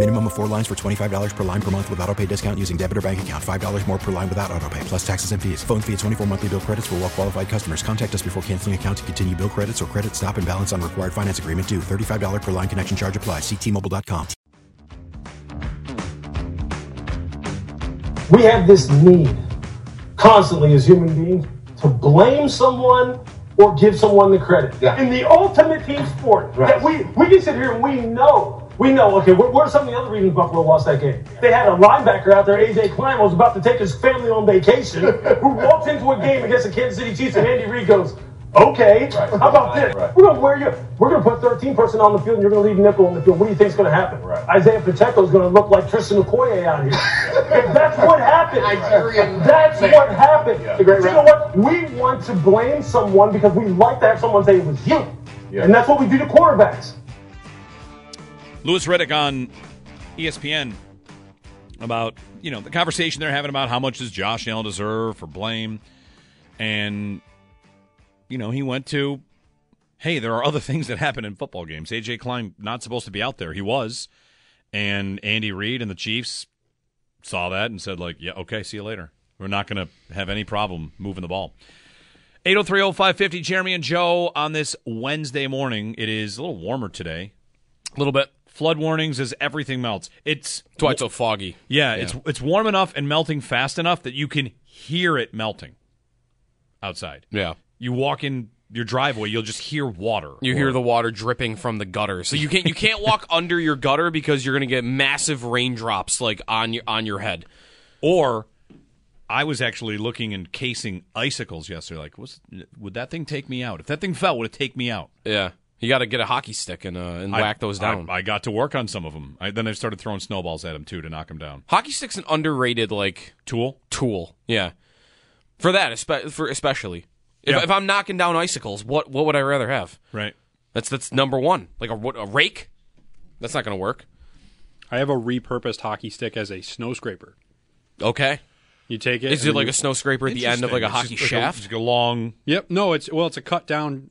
Minimum of four lines for $25 per line per month with auto pay discount using debit or bank account. $5 more per line without auto pay, plus taxes and fees. Phone fee at 24 monthly bill credits for well qualified customers. Contact us before canceling account to continue bill credits or credit stop and balance on required finance agreement due. $35 per line connection charge applies. Ctmobile.com. We have this need constantly as human beings to blame someone or give someone the credit. Yeah. In the ultimate team sport, Right. that we, we can sit here and we know, we know, okay, what, what are some of the other reasons Buffalo lost that game? They had a linebacker out there, AJ Klein, was about to take his family on vacation, who walks into a game against the Kansas City Chiefs, and Andy Reid goes, okay, Right. how about this? Right. We're gonna wear you. We're gonna put 13 personnel on the field, and you're gonna leave nickel on the field. What do you think's gonna happen? Right. Isaiah Pacheco is gonna look like Christian Okoye out here. If that's what happened. Nigerian That's man. what happened. Yeah. You know what? We want to blame someone because we like to have someone say it was you, Yeah. and that's what we do to quarterbacks. Louis Riddick on ESPN about you know the conversation they're having about how much does Josh Allen deserve for blame, and you know he went to, hey, there are other things that happen in football games. AJ Klein not supposed to be out there, he was, and Andy Reid and the Chiefs saw that and said like, yeah, okay, see you later. We're not going to have any problem moving the ball. 8030550 Jeremy and Joe on this Wednesday morning. It is a little warmer today. A little bit. Flood warnings as everything melts. It's That's why it's so foggy. yeah, it's it's warm enough and melting fast enough that you can hear it melting outside. Yeah. You walk in your driveway, you'll just hear water. You hear the water dripping from the gutter, so you can't you can't walk under your gutter because you're gonna get massive raindrops like on your on your head. or I was actually looking and casing icicles yesterday. Like, what's, would that thing take me out? If that thing fell, would it take me out? Yeah, you got to get a hockey stick and uh, and I- whack those down. I, I got to work on some of them. I, then I started throwing snowballs at them too to knock them down. hockey stick's an underrated like Tool. tool. Yeah, for that, espe- for especially if, Yeah. if I'm knocking down icicles, what what would I rather have? Right. That's that's number one. Like a what, a rake. That's not gonna work. I have a repurposed hockey stick as a snow scraper. Okay, You take it. is it like you- a snow scraper at the end of like a It's hockey just like a- shaft? a long. Yep. No, it's well, it's a cut down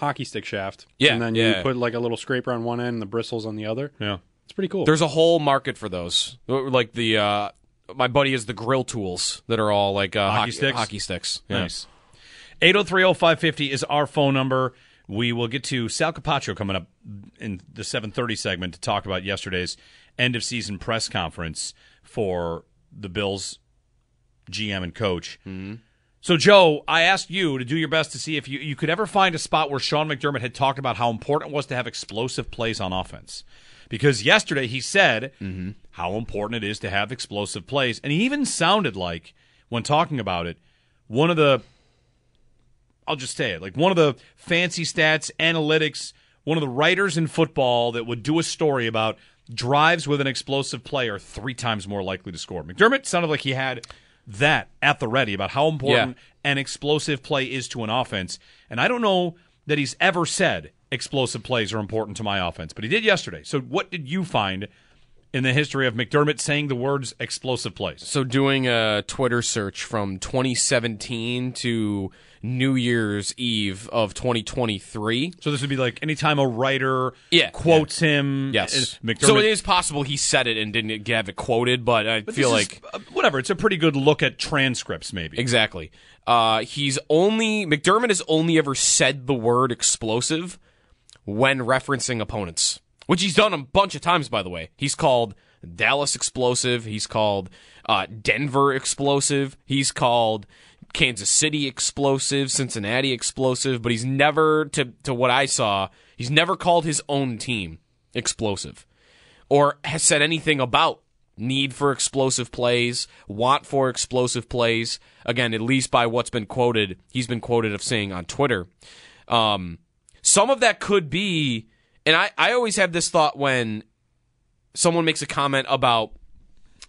hockey stick shaft. Yeah, And then yeah. you put like a little scraper on one end and the bristles on the other. Yeah. It's pretty cool. There's a whole market for those. Like the uh, my buddy has the grill tools that are all like uh, Hockey sticks? Hockey sticks. Yeah. Nice. 8030550 is our phone number. We will get to Sal Capaccio coming up in the 730 segment to talk about yesterday's end of season press conference for the Bills GM and coach. So, Joe, I asked you to do your best to see if you, you could ever find a spot where Sean McDermott had talked about how important it was to have explosive plays on offense. Because yesterday he said mm-hmm. how important it is to have explosive plays. And he even sounded like, when talking about it, one of the I'll just say it like one of the fancy stats, analytics, one of the writers in football that would do a story about drives with an explosive play are three times more likely to score. McDermott sounded like he had that at the ready about how important an explosive play is to an offense. And I don't know that he's ever said explosive plays are important to my offense, but he did yesterday. So what did you find in the history of McDermott saying the words explosive plays? So doing a Twitter search from 2017 to New Year's Eve of 2023. So this would be like anytime a writer Yeah, quotes him. Yes. McDermott So it is possible he said it and didn't have it quoted, but I But feel this is, like uh, whatever. It's a pretty good look at transcripts, maybe. Exactly. Uh, he's only McDermott has only ever said the word explosive when referencing opponents, which he's done a bunch of times. By the way, he's called Dallas explosive. He's called uh, Denver explosive. He's called Kansas City explosive, Cincinnati explosive. But he's never, to to what I saw, he's never called his own team explosive. or has said anything about need for explosive plays, want for explosive plays. Again, at least by what's been quoted, he's been quoted of saying on Twitter. Um, some of that could be, and I, I always have this thought when someone makes a comment about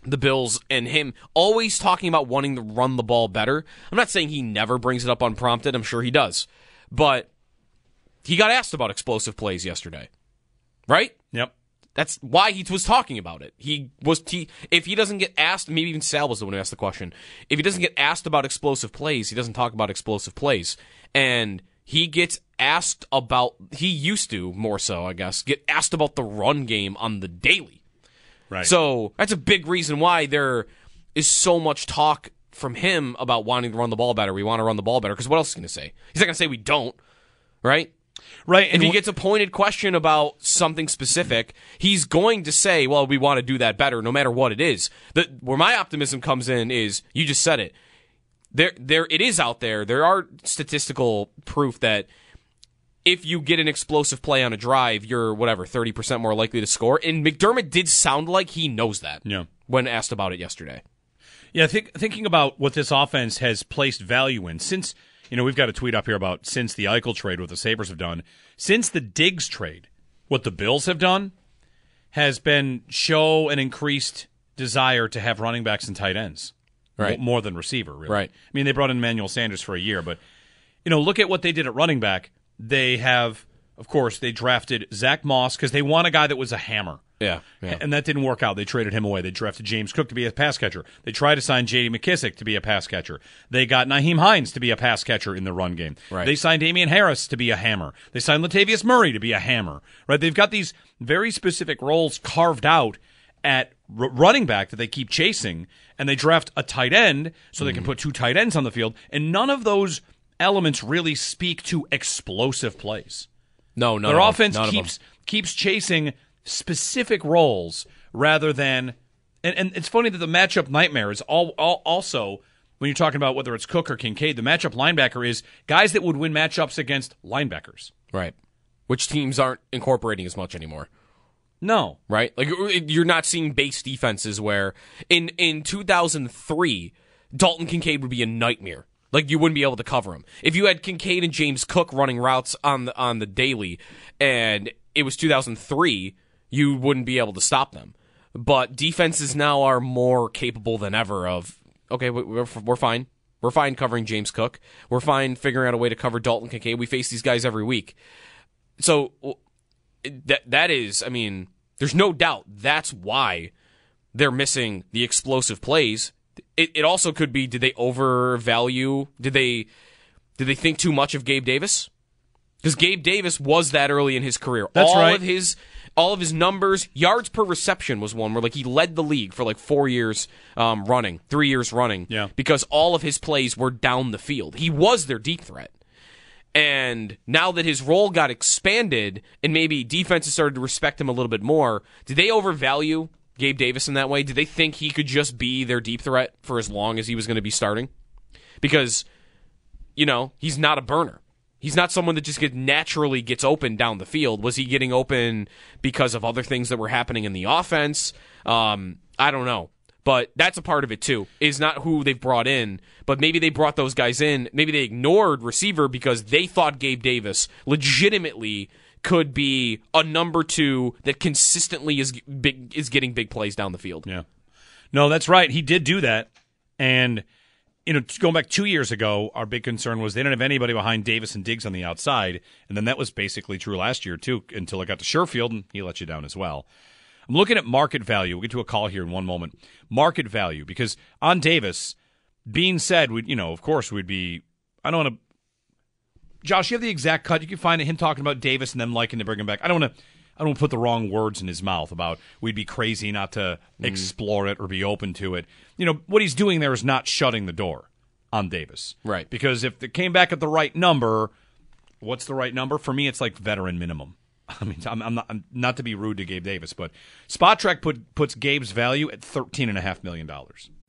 the Bills and him always talking about wanting to run the ball better. I'm not saying he never brings it up unprompted. I'm sure he does. But he got asked about explosive plays yesterday. Right? Yep. That's why he was talking about it. He was he, if he doesn't get asked, maybe even Sal was the one who asked the question. If he doesn't get asked about explosive plays, he doesn't talk about explosive plays. And he gets asked about he used to more so, I guess, get asked about the run game on the daily. Right. So that's a big reason why there is so much talk from him about wanting to run the ball better. We want to run the ball better because what else is he going to say? He's not going to say we don't, right? Right. If he gets a pointed question about something specific, he's going to say, "Well, we want to do that better, no matter what it is." The, where my optimism comes in is, you just said it. There, there, it is out there. There are statistical proof that if you get an explosive play on a drive, you're whatever thirty percent more likely to score. And McDermott did sound like he knows that. Yeah. When asked about it yesterday. Yeah, think, thinking about what this offense has placed value in since you know we've got a tweet up here about since the Eichel trade, what the Sabres have done since the Diggs trade, what the Bills have done has been show an increased desire to have running backs and tight ends, Right. More than receiver. Really. Right. I mean, they brought in Manuel Sanders for a year, but you know, look at what they did at running back. They have, of course, they drafted Zach Moss because they want a guy that was a hammer. Yeah, yeah. And that didn't work out. They traded him away. They drafted James Cook to be a pass catcher. They tried to sign J.D. McKissic to be a pass catcher. They got Nyheim Hines to be a pass catcher in the run game. Right. They signed Damien Harris to be a hammer. They signed Latavius Murray to be a hammer. Right? They've got these very specific roles carved out at r- running back that they keep chasing, and they draft a tight end so they can mm-hmm. put two tight ends on the field. And none of those elements really speak to explosive plays. No, no. Their offense keeps keeps chasing specific roles rather than and, and it's funny that the matchup nightmare is all, all also when you're talking about whether it's Cook or Kincaid, the matchup linebacker is guys that would win matchups against linebackers. right. Which teams aren't incorporating as much anymore. No. right? Like you're not seeing base defenses where in in 2003 Dalton Kincaid would be a nightmare. Like you wouldn't be able to cover him. If you had Kincaid and James Cook running routes on the on the daily and it was 2003, you wouldn't be able to stop them. But defenses now are more capable than ever of okay, we- we're we're fine. We're fine covering James Cook. We're fine figuring out a way to cover Dalton Kincaid. We face these guys every week. So that that is, I mean, there's no doubt that's why they're missing the explosive plays. It, it also could be did they overvalue? Did they did they think too much of Gabe Davis? Because Gabe Davis was that early in his career. That's all right. of his all of his numbers, yards per reception was one where like he led the league for like four years um, running, three years running. Yeah. Because all of his plays were down the field. He was their deep threat. And now that his role got expanded and maybe defenses started to respect him a little bit more, did they overvalue Gabe Davis in that way? Did they think he could just be their deep threat for as long as he was going to be starting? Because, you know, he's not a burner. He's not someone that just get naturally gets open down the field. Was he getting open because of other things that were happening in the offense? Um, I don't know. But that's a part of it too. Is not who they've brought in, but maybe they brought those guys in. Maybe they ignored receiver because they thought Gabe Davis legitimately could be a number two that consistently is big is getting big plays down the field. Yeah. No, that's right. He did do that. And, you know, going back two years ago, our big concern was they didn't have anybody behind Davis and Diggs on the outside. And then that was basically true last year, too, until it got to Sherfield, and he let you down as well. I'm looking at market value. We'll get to a call here in one moment. Market value, because on Davis, being said, we you know, of course, we'd be. I don't want to. Josh, you have the exact cut. You can find him talking about Davis and them liking to bring him back. I don't want to. I don't put the wrong words in his mouth about we'd be crazy not to mm-hmm. explore it or be open to it. You know what he's doing there is not shutting the door on Davis, Right. Because if it came back at the right number, what's the right number for me? It's like veteran minimum. I mean, I'm, I'm not I'm not to be rude to Gabe Davis, but Spotrac put puts Gabe's value at thirteen and a half million dollars.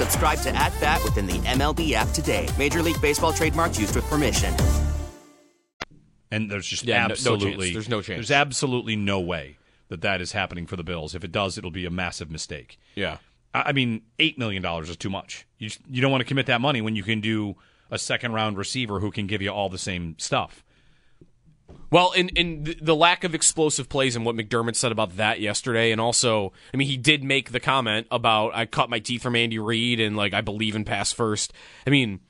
Subscribe to At Bat within the MLB app today. Major League Baseball trademarks used with permission. And there's just Yeah, no- no absolutely. There's no chance. There's absolutely no way that that is happening for the Bills. If it does, it'll be a massive mistake. Yeah. I I mean, eight million dollars is too much. You just, you don't want to commit that money when you can do a second round receiver who can give you all the same stuff. Well, in in the- lack of explosive plays and what McDermott said about that yesterday, and also, I mean, he did make the comment about I cut my teeth from Andy Reid and like I believe in pass first. I mean,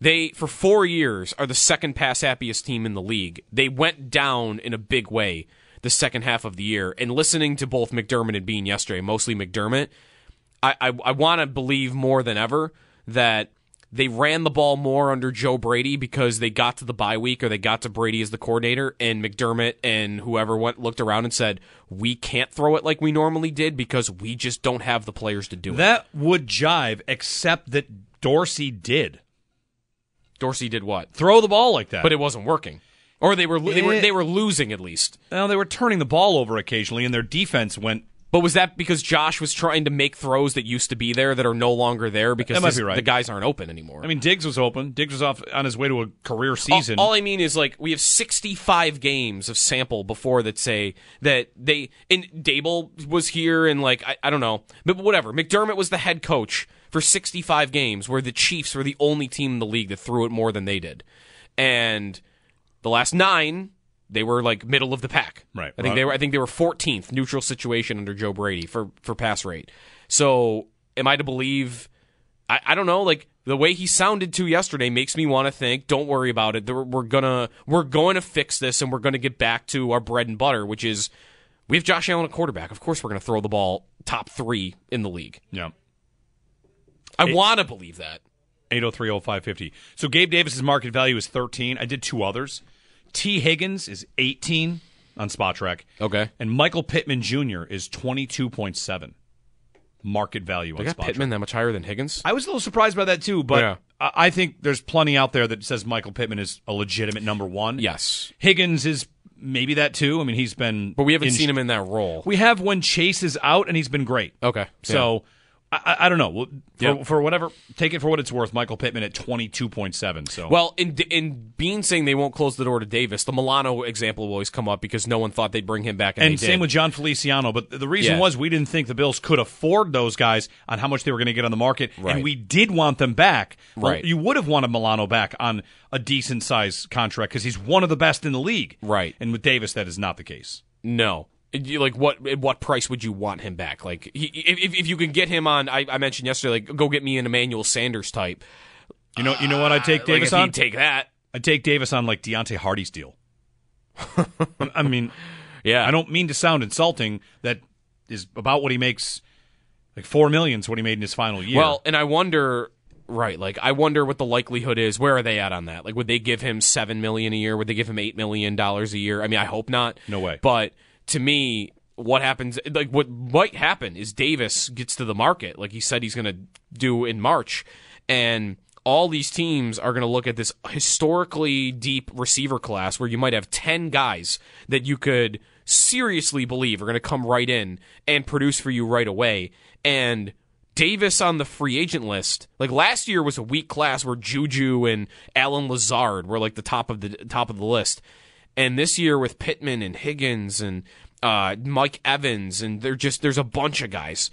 they for four years are the second pass happiest team in the league. They went down in a big way the second half of the year. And listening to both McDermott and Beane yesterday, mostly McDermott, I I, I want to believe more than ever that they ran the ball more under Joe Brady because they got to the bye week or they got to Brady as the coordinator, and McDermott and whoever went looked around and said, "We can't throw it like we normally did because we just don't have the players to do it." That would jive, except that Dorsey did Dorsey did what? throw the ball like that, But it wasn't working, or they were they were they were losing at least. Well, they were turning the ball over occasionally, and their defense went. But was that because Josh was trying to make throws that used to be there that are no longer there because That might his- be right. the guys aren't open anymore? I mean, Diggs was open. Diggs was off on his way to a career season. All, all I mean is like we have 65 games of sample before that say that they and Daboll was here and like I, I don't know, but whatever. McDermott was the head coach for 65 games, where the Chiefs were the only team in the league that threw it more than they did, and the last nine. They were like middle of the pack. Right. I think they were. I think they were 14th neutral situation under Joe Brady for for pass rate. So, am I to believe? I, I don't know. Like the way he sounded to yesterday makes me want to think. Don't worry about it. We're, we're gonna we're going to fix this, and we're going to get back to our bread and butter, which is we have Josh Allen at quarterback. Of course, we're going to throw the ball top three in the league. yeah. I want to believe that. 8030550. So Gabe Davis's market value is 13. I did two others. Tee Higgins is 18 on Spotrac. Okay. And Michael Pittman Jr. is 22.7 market value They on Spot Pittman that much higher than Higgins. I was a little surprised by that too, but Yeah. I I think there's plenty out there that says Michael Pittman is a legitimate number one. Yes, Higgins is maybe that too. I mean, he's been, but we haven't in- seen him in that role. We have when Chase is out, and he's been great. Okay, So I, I- don't know. Well, For, Yep. for whatever, take it for what it's worth. Michael Pittman at twenty two point seven. So Well, in in Beane saying they won't close the door to Davis, the Milano example will always come up because no one thought they'd bring him back, and, and same did. with Jon Feliciano. But the reason Yeah. was we didn't think the Bills could afford those guys on how much they were going to get on the market, Right. and we did want them back. Well, Right. you would have wanted Milano back on a decent size contract because he's one of the best in the league. Right. And with Davis, that is not the case. No. You- Like what? At what price would you want him back? Like he, if if you can get him on, I, I mentioned yesterday, like go get me an Emmanuel Sanders type. You know, you know what I'd take Davis he'd on? take that. I'd take Davis on like Deonte Harty's deal. I mean, Yeah, I don't mean to sound insulting. That is about what he makes. Like four millions, what he made in his final year. Well, and I wonder, right? Like I wonder what the likelihood is. Where are they at on that? Like, would they give him seven million a year? Would they give him eight million dollars a year? I mean, I hope not. No way. But to me, what happens, like what might happen is Davis gets to the market, like he said he's going to do in March, and all these teams are going to look at this historically deep receiver class where you might have 10 guys that you could seriously believe are going to come right in and produce for you right away. And Davis on the free agent list, like last year was a weak class where Juju and Allen Lazard were like the top of the top of the list. And this year with Pittman and Higgins and uh, Mike Evans and they're just there's a bunch of guys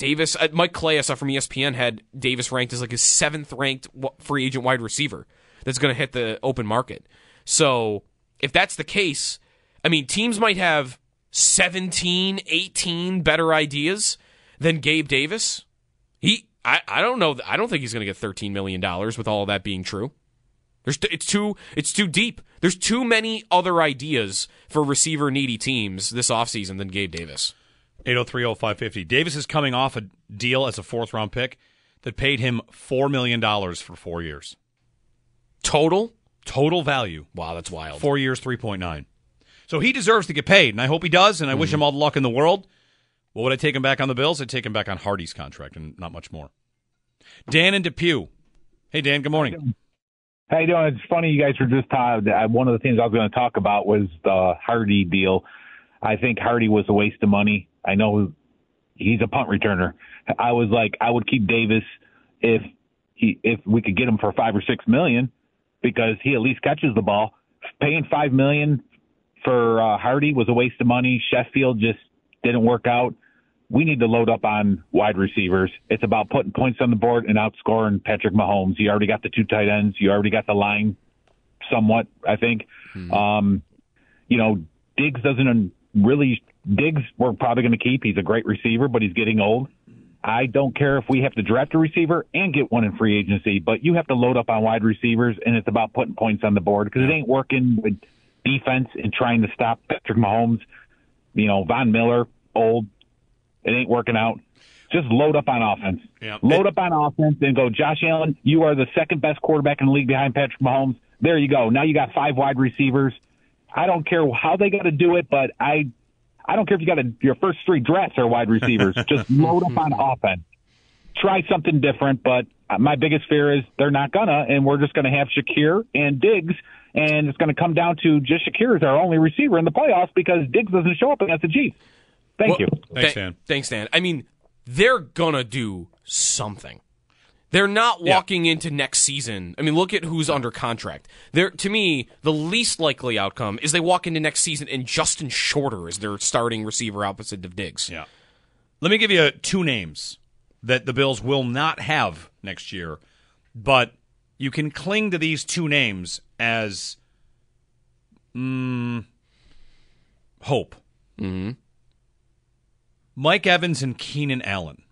Davis, uh, Mike Clay, I saw from ESPN, had Davis ranked as like his seventh ranked free agent wide receiver that's going to hit the open market. So if that's the case, I mean, teams might have 17, 18 better ideas than Gabe Davis. He, I, I don't know. I don't think he's going to get $13 million with all that being true. There's, it's too, it's too deep. There's too many other ideas for receiver needy teams this offseason than Gabe Davis. 8030550. Davis is coming off a deal as a fourth round pick that paid him $4 million for four years. Total? Total value. Wow, that's wild. Four years, 3.9. So he deserves to get paid, and I hope he does, and I mm-hmm. wish him all the luck in the world. What would I take him back on the Bills? I'd take him back on Harty's contract and not much more. Dan and Depew. Hey, Dan, good morning. How you doing? It's funny you guys were just talking. One of the things I was going to talk about was the Harty deal. I think Harty was a waste of money. I know he's a punt returner. I was like, I would keep Davis if he if we could get him for five or six million because he at least catches the ball. Paying five million for uh, Harty was a waste of money. Sheffield just didn't work out. We need to load up on wide receivers. It's about putting points on the board and outscoring Patrick Mahomes. You already got the two tight ends. You already got the line, somewhat. I think. Mm-hmm. Um, you know, Diggs doesn't really Diggs, we're probably going to keep. He's a great receiver, but he's getting old. I don't care if we have to draft a receiver and get one in free agency, but you have to load up on wide receivers, and it's about putting points on the board because it ain't working with defense and trying to stop Patrick Mahomes. You know, Von Miller, old. It ain't working out. Just load up on offense. Yeah. Load up on offense and go, Josh Allen, you are the second best quarterback in the league behind Patrick Mahomes. There you go. Now you got five wide receivers. I don't care how they got to do it, but I I don't care if you got a, your first three drafts are wide receivers. Just load up on offense. Try something different, but my biggest fear is they're not gonna, and we're just gonna have Shakir and Diggs, and it's gonna come down to just Shakir is our only receiver in the playoffs because Diggs doesn't show up against the Chiefs. Thank well, you. Thanks, Dan. Thanks, Dan. I mean, they're gonna do something. They're not walking yeah. into next season. I mean, look at who's under contract. They're, to me, the least likely outcome is they walk into next season and Justin Shorter is their starting receiver opposite of Diggs. Yeah. Let me give you two names that the Bills will not have next year, but you can cling to these two names as mm, hope. Mm-hmm. Mike Evans and Keenan Allen.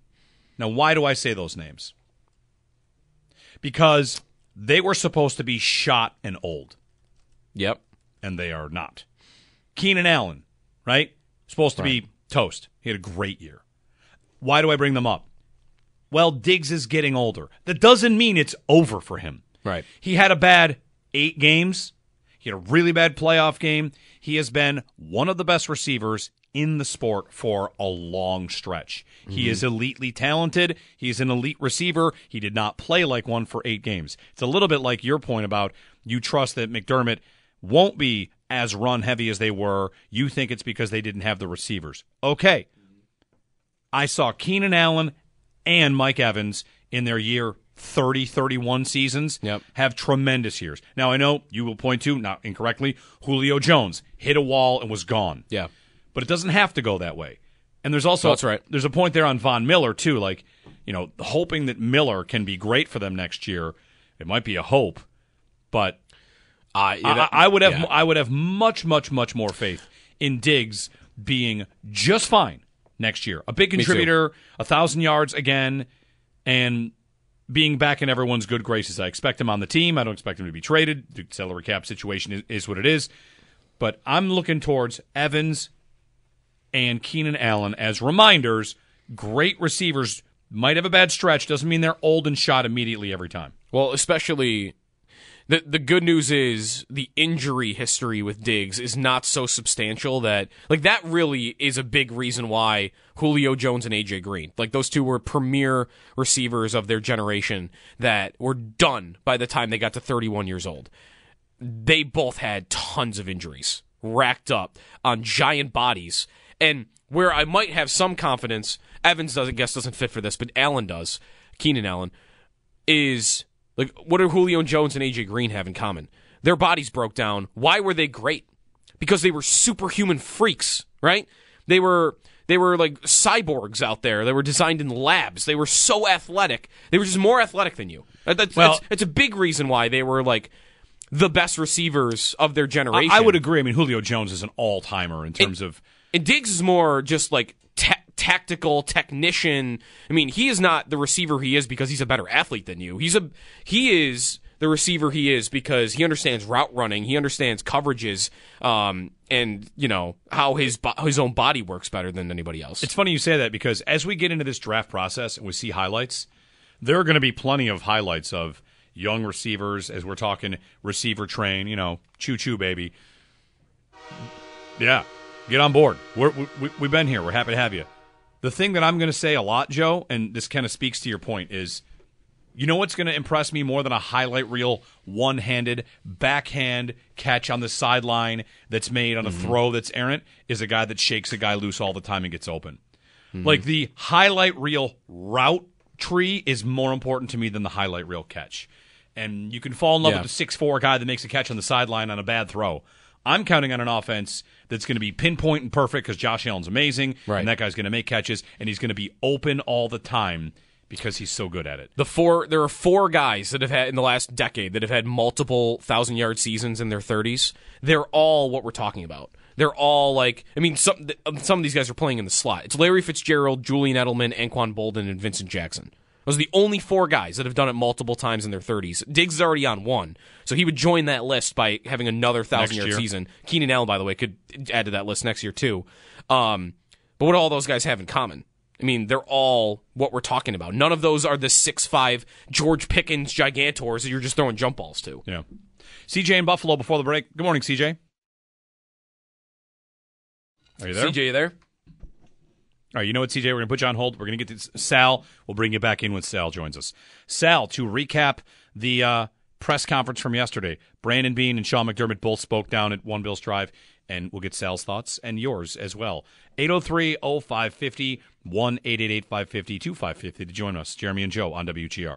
Now, why do I say those names? because they were supposed to be shot and old. Yep. And they are not. Keenan Allen, right? Supposed to right. be toast. He had a great year. Why do I bring them up? Well, Diggs is getting older. That doesn't mean it's over for him. Right. He had a bad eight games. He had a really bad playoff game. He has been one of the best receivers in the sport for a long stretch. Mm-hmm. He is elitely talented. He's an elite receiver. He did not play like one for eight games. It's a little bit like your point about you trust that McDermott won't be as run heavy as they were. You think it's because they didn't have the receivers. Okay. I saw Keenan Allen and Mike Evans in their year 30, 31 seasons yep. have tremendous years. Now, I know you will point to, not incorrectly, Julio Jones hit a wall and was gone. Yeah but it doesn't have to go that way. And there's also that's right. There's a point there on Von Miller too, like you know, hoping that Miller can be great for them next year. It might be a hope, but uh, I, I, would have yeah. I would have much much much more faith in Diggs being just fine next year. A big contributor, a thousand yards again, and being back in everyone's good graces. I expect him on the team. I don't expect him to be traded. The salary cap situation is, is what it is. But I'm looking towards Evans, and Keenan Allen as reminders. Great receivers might have a bad stretch. Doesn't mean they're old and shot immediately every time. Well, especially the the good news is the injury history with Diggs is not so substantial that like that really is a big reason why Julio Jones and AJ Green like those two were premier receivers of their generation that were done by the time they got to 31 years old. They both had tons of injuries racked up on giant bodies and where I might have some confidence Evans doesn't guess doesn't fit for this but Allen does Keenan Allen is like, what do Julio Jones and AJ Green have in common? Their bodies broke down. Why were they great? Because they were superhuman freaks, right? They were they were like cyborgs out there. They were designed in labs. They were so athletic. They were just more athletic than you. That's, well, that's, that's a big reason why they were like the best receivers of their generation. I, I would agree. I mean, Julio Jones is an all timer in terms and, of. And Diggs is more just like tactical technician. I mean, he is not the receiver he is because he's a better athlete than you. He's a he is the receiver he is because he understands route running, he understands coverages, um, and you know how his his own body works better than anybody else. It's funny you say that because as we get into this draft process and we see highlights, there are going to be plenty of highlights of young receivers as we're talking receiver train. You know, choo choo baby. Yeah, get on board. We're, we, we've been here. We're happy to have you. The thing that I'm going to say a lot, Joe, and this kind of speaks to your point, is you know what's going to impress me more than a highlight reel, one handed, backhand catch on the sideline that's made on a mm-hmm. throw that's errant is a guy that shakes a guy loose all the time and gets open. Mm-hmm. Like the highlight reel route tree is more important to me than the highlight reel catch. And you can fall in love yeah. with the six four guy that makes a catch on the sideline on a bad throw. I'm counting on an offense that's going to be pinpoint and perfect because Josh Allen's amazing, right. and that guy's going to make catches, and he's going to be open all the time because he's so good at it. The four there are four guys that have had in the last decade that have had multiple thousand yard seasons in their 30s. They're all what we're talking about. They're all like I mean some some of these guys are playing in the slot. It's Larry Fitzgerald, Julian Edelman, Anquan Boldin, and Vincent Jackson. Those are the only four guys that have done it multiple times in their 30s. Diggs is already on one, so he would join that list by having another thousand yard season. Keenan Allen, by the way, could add to that list next year too. Um, but what do all those guys have in common? I mean, they're all what we're talking about. None of those are the six five George Pickens gigantors that you're just throwing jump balls to. Yeah. CJ in Buffalo before the break. Good morning, CJ. Are you there? CJ, you there? All right, you know what, CJ? We're going to put you on hold. We're going to get to Sal. We'll bring you back in when Sal joins us. Sal, to recap the uh, press conference from yesterday, Brandon Beane and Sean McDermott both spoke down at One Bills Drive, and we'll get Sal's thoughts and yours as well. 803 0550 1 550 2550 to join us. Jeremy and Joe on WGR.